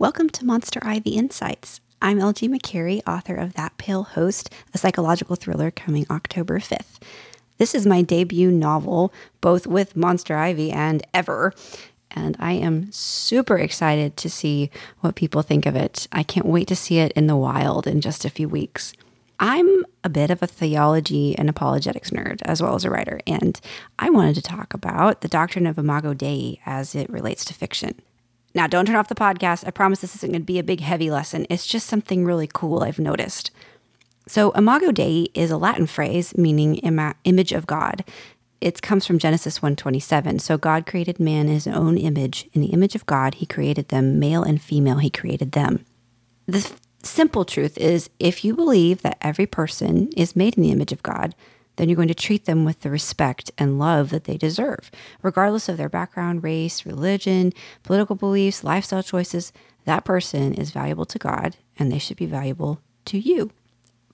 Welcome to Monster Ivy Insights. I'm LG McCary, author of That Pale Host, a psychological thriller coming October 5th. This is my debut novel, both with Monster Ivy and ever, and I am super excited to see what people think of it. I can't wait to see it in the wild in just a few weeks. I'm a bit of a theology and apologetics nerd, as well as a writer, and I wanted to talk about the doctrine of imago Dei as it relates to fiction. Now, don't turn off the podcast. I promise this isn't going to be a big, heavy lesson. It's just something really cool I've noticed. So, imago Dei is a Latin phrase meaning ima- image of God. It comes from Genesis 1:27. So God created man in his own image, in the image of God he created them, male and female he created them. The simple truth is if you believe that every person is made in the image of God, then you're going to treat them with the respect and love that they deserve, regardless of their background, race, religion, political beliefs, lifestyle choices. That person is valuable to God and they should be valuable to you.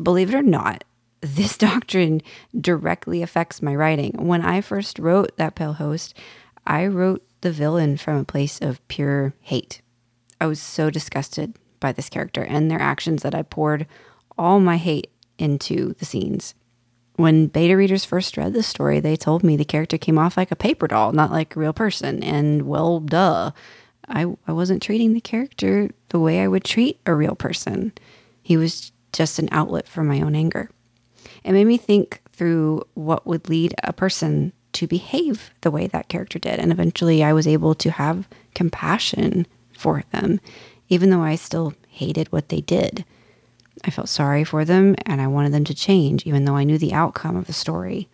Believe it or not, this doctrine directly affects my writing. When I first wrote That Pale Host, I wrote the villain from a place of pure hate. I was so disgusted by this character and their actions that I poured all my hate into the scenes. When beta readers first read the story, they told me the character came off like a paper doll, not like a real person. And well, duh. I, I wasn't treating the character the way I would treat a real person. He was just an outlet for my own anger. It made me think through what would lead a person to behave the way that character did. And eventually I was able to have compassion for them, even though I still hated what they did. I felt sorry for them and I wanted them to change, even though I knew the outcome of the story.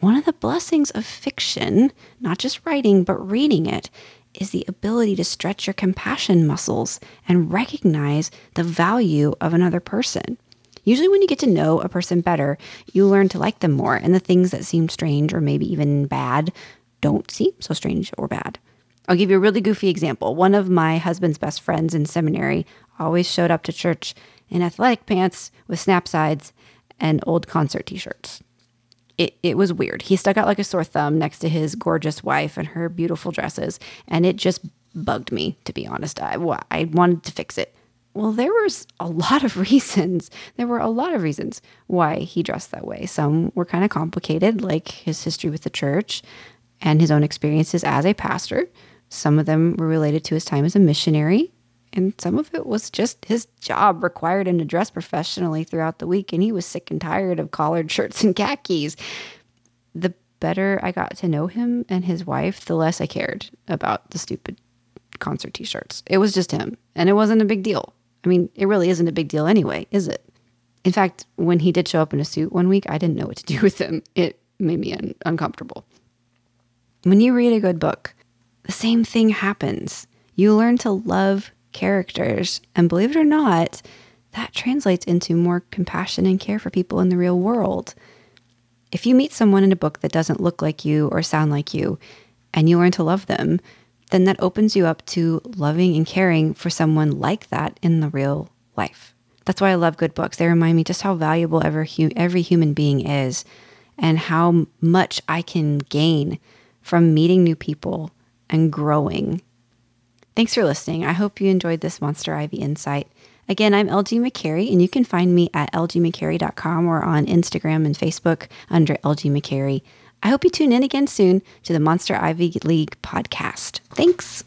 One of the blessings of fiction, not just writing, but reading it, is the ability to stretch your compassion muscles and recognize the value of another person. Usually, when you get to know a person better, you learn to like them more, and the things that seem strange or maybe even bad don't seem so strange or bad. I'll give you a really goofy example. One of my husband's best friends in seminary always showed up to church in athletic pants with snap sides and old concert t shirts. It, it was weird. He stuck out like a sore thumb next to his gorgeous wife and her beautiful dresses, and it just bugged me, to be honest. I, I wanted to fix it. Well, there was a lot of reasons. There were a lot of reasons why he dressed that way. Some were kind of complicated, like his history with the church and his own experiences as a pastor. Some of them were related to his time as a missionary, and some of it was just his job required him to dress professionally throughout the week, and he was sick and tired of collared shirts and khakis. The better I got to know him and his wife, the less I cared about the stupid concert t shirts. It was just him, and it wasn't a big deal. I mean, it really isn't a big deal anyway, is it? In fact, when he did show up in a suit one week, I didn't know what to do with him. It made me un- uncomfortable. When you read a good book, the same thing happens. You learn to love characters. And believe it or not, that translates into more compassion and care for people in the real world. If you meet someone in a book that doesn't look like you or sound like you, and you learn to love them, then that opens you up to loving and caring for someone like that in the real life. That's why I love good books. They remind me just how valuable every, every human being is and how much I can gain from meeting new people and growing. Thanks for listening. I hope you enjoyed this Monster Ivy insight. Again, I'm LG McCary, and you can find me at lgmccary.com or on Instagram and Facebook under LG McCary. I hope you tune in again soon to the Monster Ivy League podcast. Thanks.